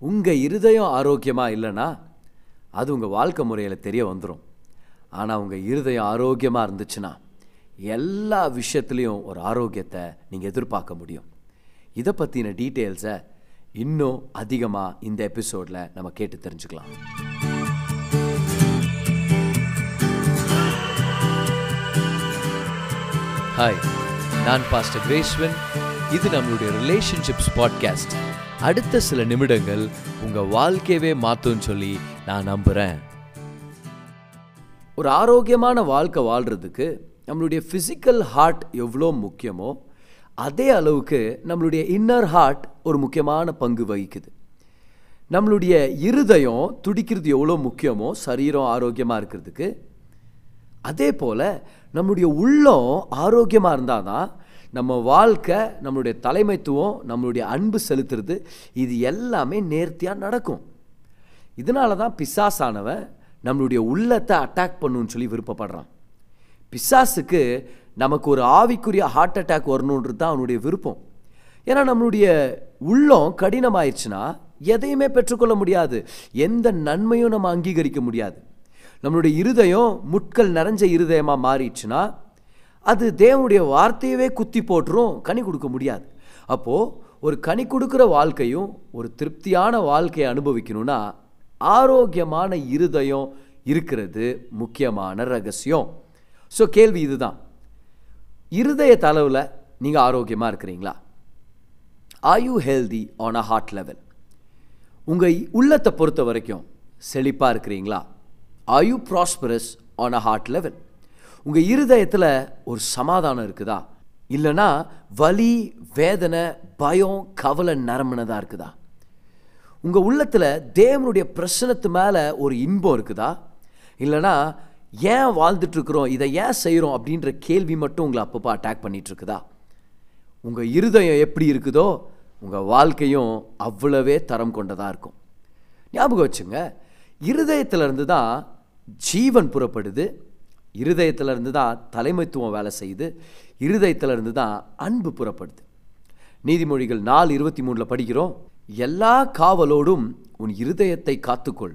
உங்கள் இருதயம் ஆரோக்கியமாக இல்லைன்னா அது உங்கள் வாழ்க்கை முறையில் தெரிய வந்துடும் ஆனால் உங்கள் இருதயம் ஆரோக்கியமாக இருந்துச்சுன்னா எல்லா விஷயத்துலேயும் ஒரு ஆரோக்கியத்தை நீங்கள் எதிர்பார்க்க முடியும். இதை பற்றின டீட்டெயில்ஸை இன்னும் அதிகமாக இந்த எபிசோடில் நம்ம கேட்டு தெரிஞ்சுக்கலாம். ஹாய் நான் பாஸ்டர் கிரேஸ்வன். இது நம்மளுடைய ரிலேஷன்ஷிப்ஸ் பாட்காஸ்ட் அடுத்த சில நிமிடங்கள் உங்கள் வாழ்க்கையவே மாற்றும்னு சொல்லி நான் நம்புகிறேன் ஒரு ஆரோக்கியமான வாழ்க்கை வாழ்கிறதுக்கு நம்மளுடைய ஃபிசிக்கல் ஹார்ட் எவ்வளோ முக்கியமோ அதே அளவுக்கு நம்மளுடைய இன்னர் ஹார்ட் ஒரு முக்கியமான பங்கு வகிக்குது. நம்மளுடைய இருதயம் துடிக்கிறது எவ்வளோ முக்கியமோ சரீரம் ஆரோக்கியமாக இருக்கிறதுக்கு அதே போல் நம்மளுடைய உள்ளம் ஆரோக்கியமாக இருந்தால் தான் நம்ம வாழ்க்கை நம்மளுடைய தலைமைத்துவம் நம்மளுடைய அன்பு செலுத்துறது இது எல்லாமே நேர்த்தியாக நடக்கும். இதனால தான் பிசாசானவன் நம்மளுடைய உள்ளத்தை அட்டாக் பண்ணுன்னு சொல்லி விருப்பப்படுறான். பிசாசுக்கு நமக்கு ஒரு ஆவிக்குரிய ஹார்ட் அட்டாக் வரணுன்றது தான் அவனுடைய விருப்பம். ஏன்னா நம்மளுடைய உள்ளம் கடினமாயிடுச்சுன்னா எதையுமே பெற்றுக்கொள்ள முடியாது. எந்த நன்மையும் நம்ம அங்கீகரிக்க முடியாது. நம்மளுடைய இருதயம் முட்கள் நிறைஞ்ச இருதயமாக மாறிடுச்சுன்னா அது தேவனுடைய வார்த்தையவே குத்தி போட்டுரும் கனி கொடுக்க முடியாது. அப்போது ஒரு கனி கொடுக்குற வாழ்க்கையும் ஒரு திருப்தியான வாழ்க்கையை அனுபவிக்கணும்னா ஆரோக்கியமான இருதயம் இருக்கிறது முக்கியமான ரகசியம். ஸோ கேள்வி இதுதான். இருதய தளவில் நீங்கள் ஆரோக்கியமாக இருக்கிறீங்களா? Are you healthy on a heart level உங்கள் உள்ளத்தை பொறுத்த வரைக்கும் செழிப்பாக இருக்கிறீங்களா? Are you prosperous on a heart level உங்கள் இருதயத்தில் ஒரு சமாதானம் இருக்குதா? இல்லைனா வலி வேதனை பயம் கவலை நரம்பினதாக இருக்குதா? உங்கள் உள்ளத்தில் தேவனுடைய பிரசனத்து மேலே ஒரு இன்பம் இருக்குதா? இல்லைனா ஏன் வாழ்ந்துட்டுருக்குறோம் இதை ஏன் செய்கிறோம் அப்படின்ற கேள்வி மட்டும் உங்களை அப்பப்போ அட்டாக் பண்ணிகிட்ருக்குதா உங்கள் இருதயம் எப்படி இருக்குதோ உங்கள் வாழ்க்கையும் அவ்வளவே தரம் கொண்டதாக இருக்கும். ஞாபகம் வச்சுங்க இருதயத்திலிருந்து தான் ஜீவன் புறப்படுது இருதயத்திலிருந்து தான் தலைமைத்துவம் வேலை செய்யுது இருதயத்திலிருந்து தான் அன்பு புறப்படுது. நீதிமொழிகள் நாலு இருபத்தி மூணில் படிக்கிறோம் எல்லா காவலோடும் உன் இருதயத்தை காத்துக்கொள்.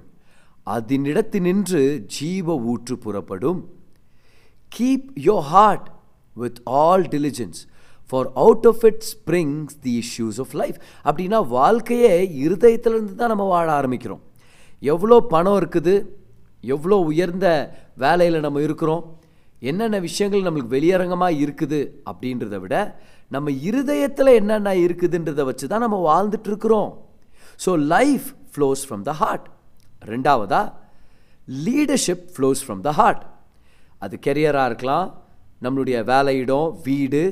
அதனிடத்தினின்று ஜீவ ஊற்று புறப்படும். Keep your heart with all diligence for out of it springs the issues of life அப்படின்னா வாழ்க்கையே இருதயத்திலேருந்து தான் நம்ம வாழ ஆரம்பிக்கிறோம். எவ்வளோ பணம் இருக்குது எவ்வளோ உயர்ந்த வேலையில் நம்ம இருக்கிறோம் என்னென்ன விஷயங்கள் நம்மளுக்கு வெளியரங்கமாக இருக்குது அப்படின்றத விட நம்ம இருதயத்தில் என்னென்ன இருக்குதுன்றதை வச்சு தான் நம்ம வாழ்ந்துட்டுருக்குறோம் so life flows from the heart ரெண்டாவதா leadership flows from the heart அது கெரியராக இருக்கலாம் நம்மளுடைய வேலையிடம் வீடு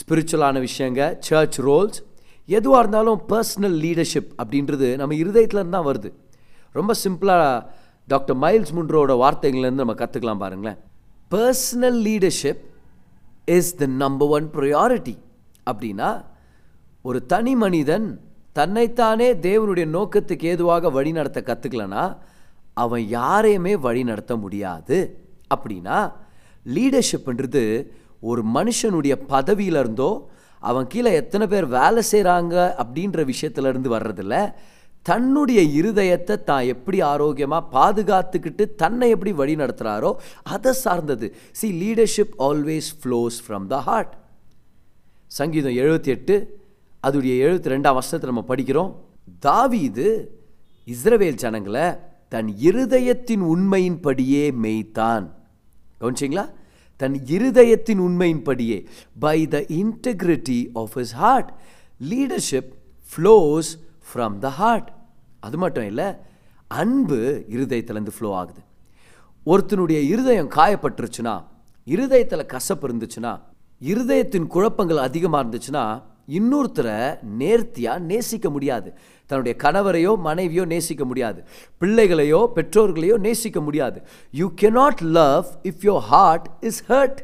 ஸ்பிரிச்சுவலான விஷயங்க சர்ச் ரோல்ஸ் எதுவாக இருந்தாலும் பர்சனல் லீடர்ஷிப் அப்படின்றது நம்ம இருதயத்துலேருந்து தான் வருது. ரொம்ப சிம்பிளாக டாக்டர் மைல்ஸ் முன்ரோட வார்த்தைகள்லேருந்து நம்ம கற்றுக்கலாம் பாருங்களேன். Personal leadership is the number one priority அப்படின்னா ஒரு தனி மனிதன் தன்னைத்தானே தேவனுடைய நோக்கத்துக்கு ஏதுவாக வழி நடத்த கற்றுக்கலனா அவன் யாரையுமே வழிநடத்த முடியாது. அப்படின்னா லீடர்ஷிப்ன்றது ஒரு மனுஷனுடைய பதவியிலேருந்தோ அவன் கீழே எத்தனை பேர் வேலை செய்கிறாங்க அப்படின்ற விஷயத்துலேருந்து வர்றதில்ல. தன்னுடைய இருதயத்தை தான் எப்படி ஆரோக்கியமாக பாதுகாத்துக்கிட்டு தன்னை எப்படி வழி நடத்துகிறாரோ அதை சார்ந்தது. See leadership always flows from the heart சங்கீதம் எழுபத்தி எட்டு அதுடைய எழுபத்தி ரெண்டாம் வருஷத்தை நம்ம படிக்கிறோம். தாவீது இஸ்ரவேல் ஜனங்களை தன் இருதயத்தின் உண்மையின்படியே மெய்த்தான். கவனிச்சிங்களா? தன் இருதயத்தின் உண்மையின்படியே by the integrity of his heart leadership flows from the heart அது மட்டும் இல்லை அன்பு இருதயத்திலேருந்து ஃப்ளோ ஆகுது. ஒருத்தனுடைய இருதயம் காயப்பட்டுருச்சுன்னா இருதயத்தில் கசப்பு இருந்துச்சுன்னா இருதயத்தின் குழப்பங்கள் அதிகமாக இருந்துச்சுன்னா இன்னொருத்தரை நேர்த்தியாக நேசிக்க முடியாது. தன்னுடைய கணவரையோ மனைவியோ நேசிக்க முடியாது. பிள்ளைகளையோ பெற்றோர்களையோ நேசிக்க முடியாது. You cannot love if your heart is hurt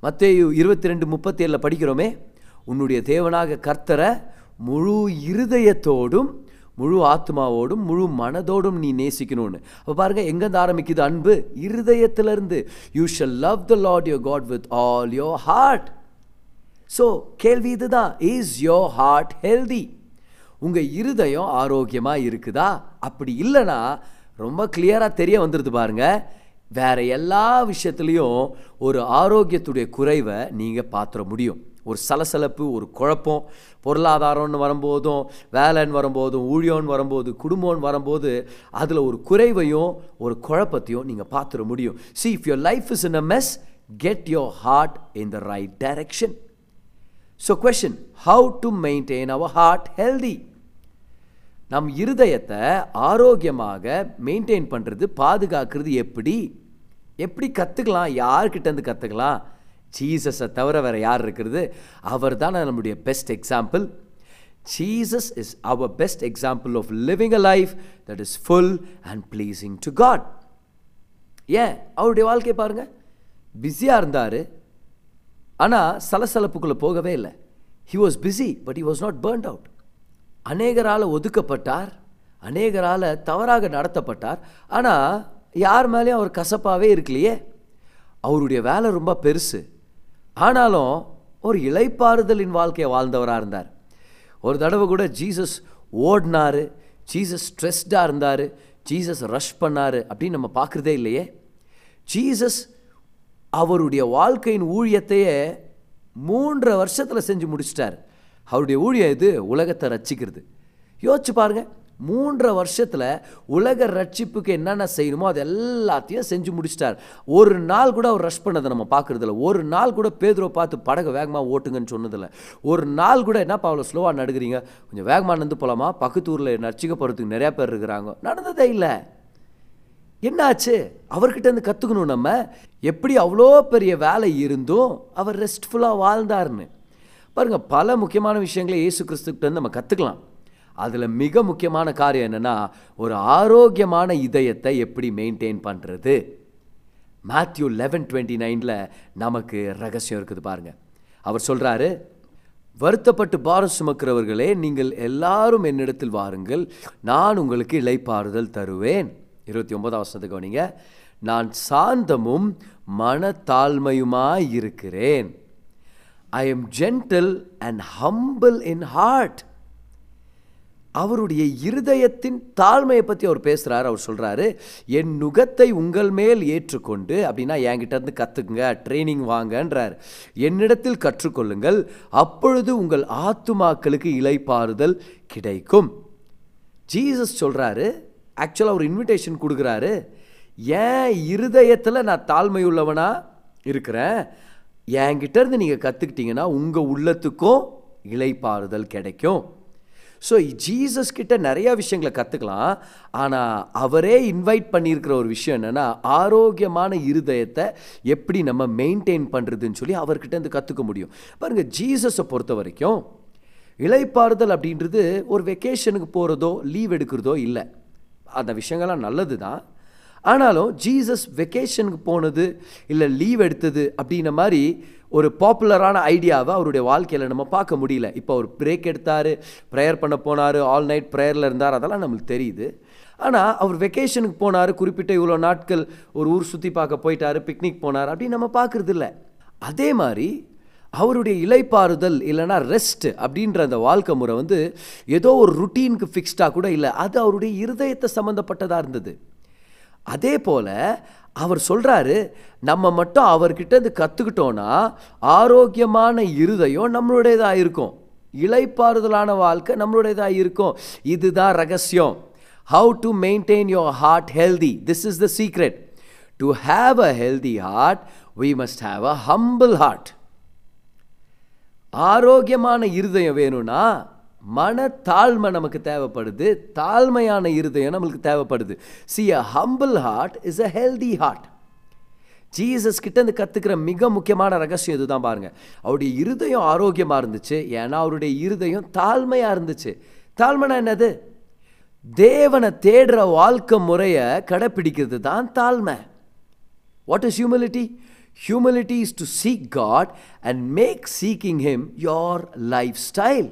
மற்ற இருபத்தி ரெண்டு முப்பத்தி ஏழில் படிக்கிறோமே உன்னுடைய தேவனாக கர்த்தரை முழு இருதயத்தோடும் முழு ஆத்மாவோடும் முழு மனதோடும் நீ நேசிக்கணும்னு. அப்போ பாருங்க எங்கேருந்து ஆரம்பிக்குது அன்பு? இருதயத்திலிருந்து. You shall love the Lord your God with all your heart so கேள்வி இதுதான். இஸ் யோர் ஹார்ட் ஹெல்தி உங்கள் இருதயம் ஆரோக்கியமாக இருக்குதா? அப்படி இல்லைன்னா ரொம்ப கிளியராக தெரிய வந்துடுது பாருங்க. வேறு எல்லா விஷயத்துலேயும் ஒரு ஆரோக்கியத்துடைய குறைவை நீங்கள் பார்த்துட முடியும். ஒரு சலசலப்பு ஒரு குழப்பம். பொருளாதாரம்னு வரும்போதும் வேலைன்னு வரும்போதும் ஊழியம்னு வரும்போது குடும்பம்னு வரும்போது அதில் ஒரு குறைவையும் ஒரு குழப்பத்தையும் நீங்கள் பார்த்துட முடியும். See if your life is in a mess get your heart in the right direction so question how to maintain our heart healthy நம் இருதயத்தை ஆரோக்கியமாக மெயின்டைன் பண்ணுறது பாதுகாக்கிறது எப்படி? எப்படி கற்றுக்கலாம் யார்கிட்டேருந்து கற்றுக்கலாம் ஜீசஸை தவிர வேறு யார் இருக்கிறது? அவர் தான் நம்முடைய best example Jesus is our best example of living a life that is full and pleasing to God ஏன்? அவருடைய வாழ்க்கை பாருங்க. பிஸியாக இருந்தார். ஆனால் சலசலப்புக்குள்ளே போகவே இல்லை. He was busy but he was not burnt out அநேகரால் ஒதுக்கப்பட்டார். அநேகரால் தவறாக நடத்தப்பட்டார். ஆனால் யார் மேலேயும் அவர் கசப்பாகவே இருக்கலையே. அவருடைய வேலை ரொம்ப பெருசு. ஆனாலும் ஒரு இளைப்பாறுதலின் வாழ்க்கையை வாழ்ந்தவராக இருந்தார். ஒரு தடவை கூட ஜீசஸ் ஓடினார் ஜீசஸ் ஸ்ட்ரெஸ்டாக இருந்தார் ஜீசஸ் ரஷ் பண்ணார் அப்படின்னு நம்ம பார்க்குறதே இல்லையே. ஜீசஸ் அவருடைய வாழ்க்கையின் ஊழியத்தையே மூன்றரை வருஷத்தில் செஞ்சு முடிச்சிட்டார். அவருடைய ஊழியம் இது உலகத்தை ரசிக்கிறது யோசிச்சு பாருங்கள் மூன்றரை வருஷத்தில் உலக ரட்சிப்புக்கு என்னென்ன செய்யணுமோ அது எல்லாத்தையும் செஞ்சு முடிச்சிட்டார். ஒரு நாள் கூட அவர் ரஷ் பண்ணதை நம்ம பார்க்குறதில்ல. ஒரு நாள் கூட பேதுரை பார்த்து படகு வேகமாக ஓட்டுங்கன்னு சொன்னதில்ல. ஒரு நாள் கூட என்னப்பா அவ்வளோ ஸ்லோவாக நடுக்கிறீங்க கொஞ்சம் வேகமாக நடந்து போகலாமா பக்கத்து ஊரில் நர்ச்சிக்கப்படுறதுக்கு நிறையா பேர் இருக்கிறாங்க. நடந்ததே இல்லை. என்னாச்சு? அவர்கிட்ட இருந்து கற்றுக்கணும் நம்ம. எப்படி அவ்வளோ பெரிய வேலை இருந்தும் அவர் ரெஸ்ட்ஃபுல்லாக வாழ்ந்தார்னு பாருங்கள் பல முக்கியமான விஷயங்களை இயேசு கிறிஸ்துக்கிட்டேருந்து நம்ம கற்றுக்கலாம் அதில் மிக முக்கியமான காரியம் என்னென்னா ஒரு ஆரோக்கியமான இதயத்தை எப்படி மெயின்டைன் பண்ணுறது மேத்யூ லெவன் டுவெண்ட்டி நைனில் நமக்கு ரகசியம் இருக்குது பாருங்க. அவர் சொல்கிறாரு வருத்தப்பட்டு பாரம் சுமக்கிறவர்களே நீங்கள் எல்லாரும் என்னிடத்தில் வாருங்கள். நான் உங்களுக்கு இலைப்பாறுதல் தருவேன். இருபத்தி ஒன்பதாம் வருஷத்துக்கு கவனிங்க. நான் சாந்தமும் மனத்தாழ்மையுமாய் இருக்கிறேன். I am gentle and humble in heart அவருடைய இருதயத்தின் தாழ்மையை பற்றி அவர் பேசுகிறார் அவர் சொல்கிறாரு என் நுகத்தை உங்கள் மேல் ஏற்றுக்கொண்டு அப்படின்னா என்கிட்டருந்து கற்றுக்குங்க ட்ரைனிங் வாங்கன்றார். என்னிடத்தில் கற்றுக்கொள்ளுங்கள் அப்பொழுது உங்கள் ஆத்துமாக்களுக்கு இலைப்பாறுதல் கிடைக்கும். ஜீசஸ் சொல்கிறாரு ஆக்சுவலாக அவர் இன்விடேஷன் கொடுக்குறாரு ஏன் இருதயத்தில் நான் தாழ்மையுள்ளவனா இருக்கிறேன்? என்கிட்டருந்து நீங்கள் கற்றுக்கிட்டீங்கன்னா உங்கள் உள்ளத்துக்கும் இலைப்பாறுதல் கிடைக்கும். ஸோ ஜீசஸ் கிட்ட நிறையா விஷயங்களை கற்றுக்கலாம் ஆனால் அவரே இன்வைட் பண்ணியிருக்கிற ஒரு விஷயம் என்னென்னா ஆரோக்கியமான இருதயத்தை எப்படி நம்ம மெயின்டைன் பண்ணுறதுன்னு சொல்லி அவர்கிட்ட இருந்து கற்றுக்க முடியும். பாருங்கள் ஜீசஸை பொறுத்த வரைக்கும் இலைப்பாறுதல் அப்படின்றது ஒரு வெக்கேஷனுக்கு போகிறதோ லீவ் எடுக்கிறதோ இல்லை. அந்த விஷயங்கள்லாம் நல்லது தான் ஆனாலும் ஜீசஸ் வெக்கேஷனுக்கு போனது இல்லை லீவ் எடுத்தது அப்படின்ன மாதிரி ஒரு பாப்புலரான ஐடியாவை அவருடைய வாழ்க்கையில் நம்ம பார்க்க முடியல. இப்போ அவர் பிரேக் எடுத்தார் ப்ரேயர் பண்ண போனார் ஆல் நைட் ப்ரேயரில் இருந்தார் அதெல்லாம் நம்மளுக்கு தெரியுது. ஆனால் அவர் வெக்கேஷனுக்கு போனார் குறிப்பிட்ட இவ்வளோ நாட்கள் ஒரு ஊர் சுற்றி பார்க்க போயிட்டார் பிக்னிக் போனார் அப்படின்னு நம்ம பார்க்குறது இல்லை. அதே மாதிரி அவருடைய இலைப்பாறுதல் இல்லைனா ரெஸ்ட் அப்படின்ற அந்த வாழ்க்கை முறை வந்து ஏதோ ஒரு ருட்டீனுக்கு ஃபிக்ஸ்டாக கூட இல்லை. அது அவருடைய இருதயத்தை சம்மந்தப்பட்டதாக இருந்தது. அதே போல் அவர் சொல்கிறாரு நம்ம மட்டும் அவர்கிட்ட இது கற்றுக்கிட்டோன்னா ஆரோக்கியமான இருதயம் நம்மளுடையதாக இருக்கும். இலைப்பாறுதலான வாழ்க்கை நம்மளுடையதாக இருக்கும். இதுதான் ரகசியம். How to maintain your heart healthy this is the secret to have a healthy heart we must have a humble heart ஆரோக்கியமான இருதயம் வேணும்னா மன தாழ்மை நமக்கு தேவைப்படுது. தாழ்மையான இருதயம் நம்மளுக்கு தேவைப்படுது. See a humble heart is a healthy heart Jesus கிட்ட இருந்து கற்றுக்கிற மிக முக்கியமான ரகசியம் இதுதான் பாருங்கள் அவருடைய இருதயம் ஆரோக்கியமாக இருந்துச்சு. ஏன்னா அவருடைய இருதயம் தாழ்மையாக இருந்துச்சு. தாழ்மைனா என்னது? தேவனை தேடுற வாழ்க்கை முறையை கடைப்பிடிக்கிறது தான் தாழ்மை. What is humility humility is to seek God and make seeking him your lifestyle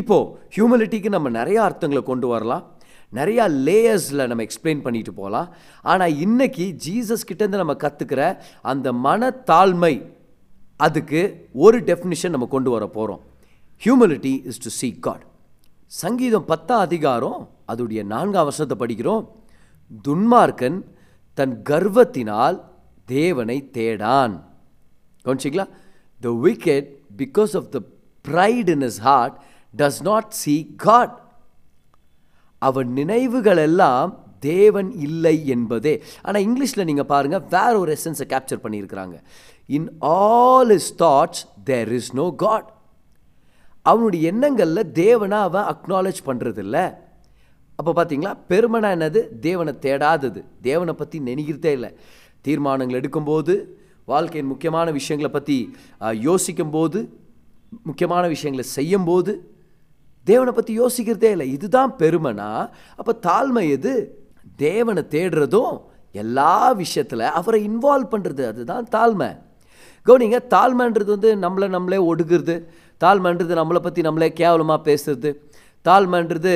இப்போது ஹியூமிலிட்டிக்கு நம்ம நிறைய அர்த்தங்களை கொண்டு வரலாம். நிறையா லேயர்ஸில் நம்ம எக்ஸ்பிளைன் பண்ணிட்டு போகலாம். ஆனால் இன்றைக்கி ஜீசஸ் கிட்டேருந்து நம்ம கற்றுக்கிற அந்த மனத்தாழ்மை அதுக்கு ஒரு டெஃபினிஷன் நம்ம கொண்டு வர போகிறோம் humanity is to seek God சங்கீதம் பத்தாம் அதிகாரம் அதோடைய நான்காம் வருஷத்தை படிக்கிறோம். துன்மார்க்கன் தன் கர்வத்தினால் தேவனை தேடான். கவனிச்சிங்களா? The wicked because of the pride in his heart does not seek God அவன் நினைவுகள் எல்லாம் தேவன் இல்லை என்பதே. ஆனால் இங்கிலீஷில் நீங்கள் பாருங்கள் வேற ஒரு எசன்ஸை கேப்சர் பண்ணியிருக்கிறாங்க. In all his thoughts there is no God அவனுடைய எண்ணங்களில் தேவனை அவன் அக்னாலேஜ் பண்ணுறதில்ல அப்போ பார்த்தீங்களா பெருமனா என்னது? தேவனை தேடாதது. தேவனை பற்றி நினைக்கிறதே இல்லை. தீர்மானங்கள் எடுக்கும்போது வாழ்க்கையின் முக்கியமான விஷயங்களை பற்றி யோசிக்கும்போது முக்கியமான விஷயங்களை செய்யும்போது தேவனை பற்றி யோசிக்கிறதே இல்லை. இதுதான் பெருமைனா அப்போ தாழ்மை எது? தேவனை தேடுறதும் எல்லா விஷயத்தில் அவரை இன்வால்வ் பண்ணுறது அதுதான் தாழ்மை. கவுனிங்க தாழ்மைன்றது வந்து நம்மளை நம்மளே ஒடுக்குறது தாழ்மைன்றது நம்மளை பற்றி நம்மளே கேவலமாக பேசுறது தாழ்மைன்றது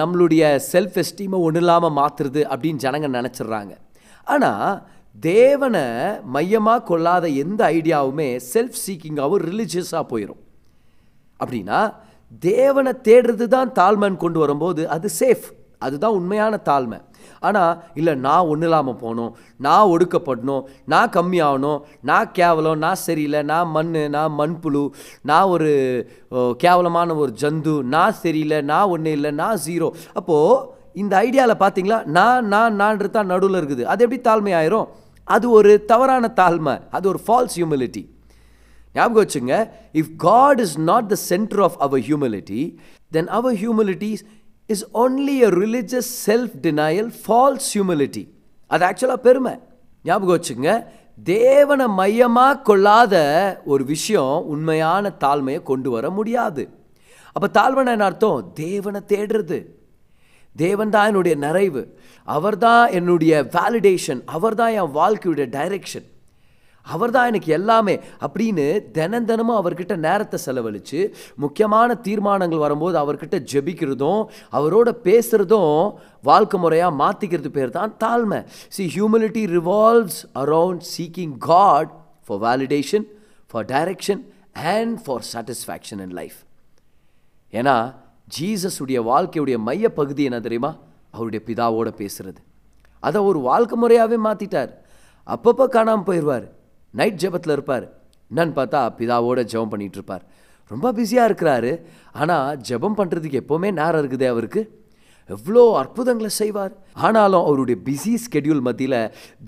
நம்மளுடைய செல்ஃப் எஸ்டீமை ஒன்றும் இல்லாமல் மாற்றுறது அப்படின்னு ஜனங்க நினச்சிடுறாங்க. ஆனால் தேவனை மையமாக கொள்ளாத எந்த ஐடியாவுமே செல்ஃப் சீக்கிங்காகவும் ரிலீஜியஸாக போயிடும் அப்படின்னா தேவனை தேடுறது தான் தாழ்மைன்னு கொண்டு வரும்போது அது சேஃப் அதுதான் உண்மையான தாழ்மை. ஆனால் இல்லை நான் ஒன்றும் இல்லாமல் போகணும் நான் ஒடுக்கப்படணும் நான் கம்மியாகணும் நான் கேவலம் நான் சரியில்லை நான் மண் நான் மண்புழு நான் ஒரு கேவலமான ஒரு ஜந்து நான் சரியில்லை நான் ஒன்றும் இல்லை நான் ஜீரோ அப்போது இந்த ஐடியாவில் பார்த்தீங்களா நான் நான் நான்றது தான் நடுவில் இருக்குது. அது எப்படி தாழ்மை ஆயிரும் அது ஒரு தவறான தாழ்மை. அது ஒரு ஃபால்ஸ் ஹியூமிலிட்டி ஞாபகம் வச்சுங்க if God is not the centre of our humility then our humility is only a religious self denial false humility அது ஆக்சுவலாக பெருமை. ஞாபகம் வச்சுங்க தேவனை மையமாக கொள்ளாத ஒரு விஷயம் உண்மையான தாழ்மையை கொண்டு வர முடியாது. அப்போ தாழ்மைனா என்ன அர்த்தம்? தேவனை தேடுறது. தேவன் தான் என்னுடைய நிறைவு. அவர் தான் என்னுடைய வேலிடேஷன் அவர் தான் என் வாழ்க்கையுடைய டைரெக்ஷன் அவர் தான் எனக்கு எல்லாமே அப்படின்னு தினம் தினமும் அவர்கிட்ட நேரத்தை செலவழித்து முக்கியமான தீர்மானங்கள் வரும்போது அவர்கிட்ட ஜெபிக்கிறதும் அவரோட பேசுகிறதும் வாழ்க்கை முறையாக மாற்றிக்கிறது பேர் தான் தாழ்மை. See humility revolves around seeking God for validation for direction and for satisfaction in life ஏன்னா ஜீசஸுடைய வாழ்க்கையுடைய மைய பகுதி என்ன தெரியுமா? அவருடைய பிதாவோட பேசுகிறது அதை ஒரு வாழ்க்கை முறையாகவே மாற்றிட்டார் அப்பப்போ காணாமல் போயிடுவார் நைட் ஜெபத்தில் இருப்பார். என்னன்னு பார்த்தா பிதாவோட ஜெபம் பண்ணிகிட்டு இருப்பார். ரொம்ப பிஸியாக இருக்கிறாரு. ஆனால் ஜெபம் பண்ணுறதுக்கு எப்போவுமே நேரம் இருக்குது அவருக்கு. எவ்வளோ அற்புதங்களை செய்வார். ஆனாலும் அவருடைய பிஸி ஸ்கெடியூல் மத்தியில்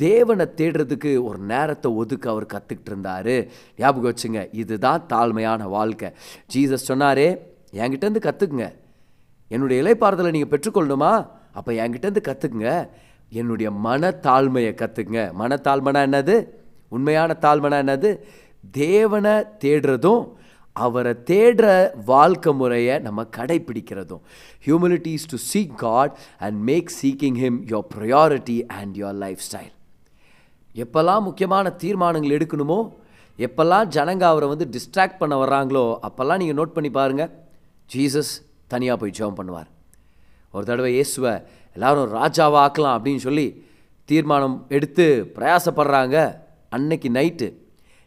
தேவனை தேடுறதுக்கு ஒரு நேரத்தை ஒதுக்க அவர் கற்றுக்கிட்டு இருந்தார். ஞாபகம் வச்சுங்க இதுதான் தாழ்மையான வாழ்க்கை. ஜீசஸ் சொன்னாரே என்கிட்டேருந்து கற்றுக்குங்க என்னுடைய இலைப்பாறுதலை நீங்கள் பெற்றுக்கொள்ளணுமா? அப்போ என்கிட்டேருந்து கற்றுக்குங்க என்னுடைய மனத்தாழ்மையை கற்றுக்குங்க மனத்தாழ்மைனா என்னது? உண்மையான தாழ்மைனா என்னது? தேவனை தேடுறதும் அவரை தேடுற வாழ்க்கை முறையை நம்ம கடைப்பிடிக்கிறதும். Humility is to seek God and make seeking him your priority and your lifestyle எப்போல்லாம் முக்கியமான தீர்மானங்கள் எடுக்கணுமோ எப்போல்லாம் ஜனங்க அவரை வந்து டிஸ்ட்ராக்ட் பண்ண வர்றாங்களோ அப்போல்லாம் நீங்கள் நோட் பண்ணி பாருங்கள் ஜீசஸ் தனியாக போய் ஜெபம் பண்ணுவார். ஒரு தடவை இயேசுவை எல்லாரும் ராஜாவாக்கலாம் அப்படின்னு சொல்லி தீர்மானம் எடுத்து பிரயாசப்படுறாங்க. அன்னைக்கு நைட்டு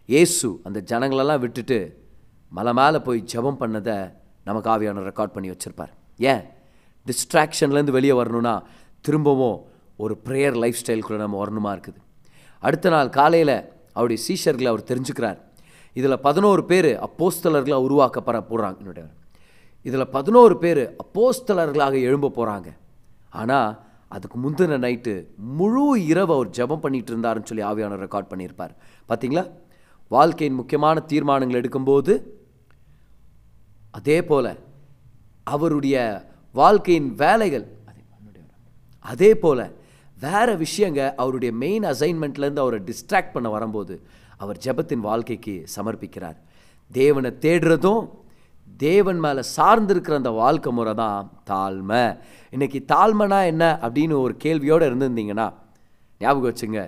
இயேசு அந்த ஜனங்களெல்லாம் விட்டுட்டு மலை மேலே போய் ஜெபம் பண்ணதை நமக்கு காவியான ரெக்கார்ட் பண்ணி வச்சுருப்பார். ஏன்? டிஸ்ட்ராக்ஷன்லேருந்து வெளியே வரணும்னா திரும்பவும் ஒரு ப்ரேயர் லைஃப் ஸ்டைலுக்குள்ளே நம்ம வரணுமா இருக்குது. அடுத்த நாள் காலையில் அவருடைய சீஷர்களை அவர் தெரிஞ்சுக்கிறார். இதில் பதினோரு பேர் அப்போஸ்தலர்களாக உருவாக்கப்பட போகிறாங்க என்னுடைய இதில் பதினோரு பேர் அப்போஸ்தலர்களாக எழும்ப போகிறாங்க ஆனால் அதுக்கு முந்தின நைட்டு முழு இரவு அவர் ஜெபம் பண்ணிட்டு இருந்தாருன்னு சொல்லி ஆவியானவர் ரெக்கார்ட் பண்ணியிருப்பார். பார்த்தீங்களா வாழ்க்கையின் முக்கியமான தீர்மானங்கள் எடுக்கும்போது அதே போல் அவருடைய வாழ்க்கையின் வேலைகள் அதே போல் வேறு விஷயங்க அவருடைய மெயின் அசைன்மெண்ட்லேருந்து அவரை டிஸ்ட்ராக்ட் பண்ண வரும்போது அவர் ஜெபத்தின் வாழ்க்கைக்கு சமர்ப்பிக்கிறார். தேவனை தேடுறதும் தேவன் மேலே சார்ந்திருக்கிற அந்த வாழ்க்கை முறை தான் தாழ்மை இன்றைக்கி தாழ்மைனா என்ன அப்படின்னு ஒரு கேள்வியோடு இருந்திருந்தீங்கன்னா ஞாபகம் வச்சுங்க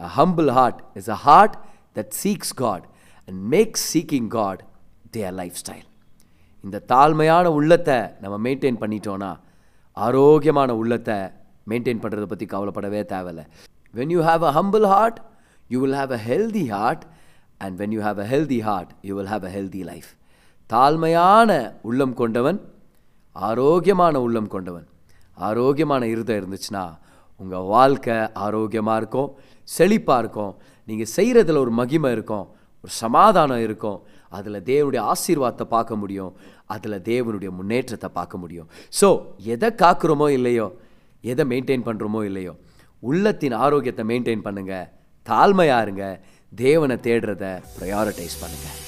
a humble heart is a heart that seeks God and makes seeking God their lifestyle இந்த தாழ்மையான உள்ளத்தை நம்ம மெயின்டைன் பண்ணிட்டோன்னா ஆரோக்கியமான உள்ளத்தை மெயின்டைன் பண்ணுறதை பற்றி கவலைப்படவே தேவையில்லை when you have a humble heart you will have a healthy heart and when you have a healthy heart you will have a healthy life தாழ்மையான உள்ளம் கொண்டவன் ஆரோக்கியமான உள்ளம் கொண்டவன். ஆரோக்கியமான இருதம் இருந்துச்சுன்னா உங்கள் வாழ்க்கை ஆரோக்கியமாக இருக்கும் செழிப்பாக இருக்கும். நீங்கள் செய்கிறதுல ஒரு மகிமை இருக்கும் ஒரு சமாதானம் இருக்கும். அதில் தேவனுடைய ஆசீர்வாதத்தை பார்க்க முடியும். அதில் தேவனுடைய முன்னேற்றத்தை பார்க்க முடியும். ஸோ எதை காக்குறோமோ இல்லையோ எதை மெயின்டைன் பண்ணுறோமோ இல்லையோ உள்ளத்தின் ஆரோக்கியத்தை மெயின்டைன் பண்ணுங்கள் தாழ்மையாருங்க தேவனை தேடுறத ப்ரையாரிட்டைஸ் பண்ணுங்கள்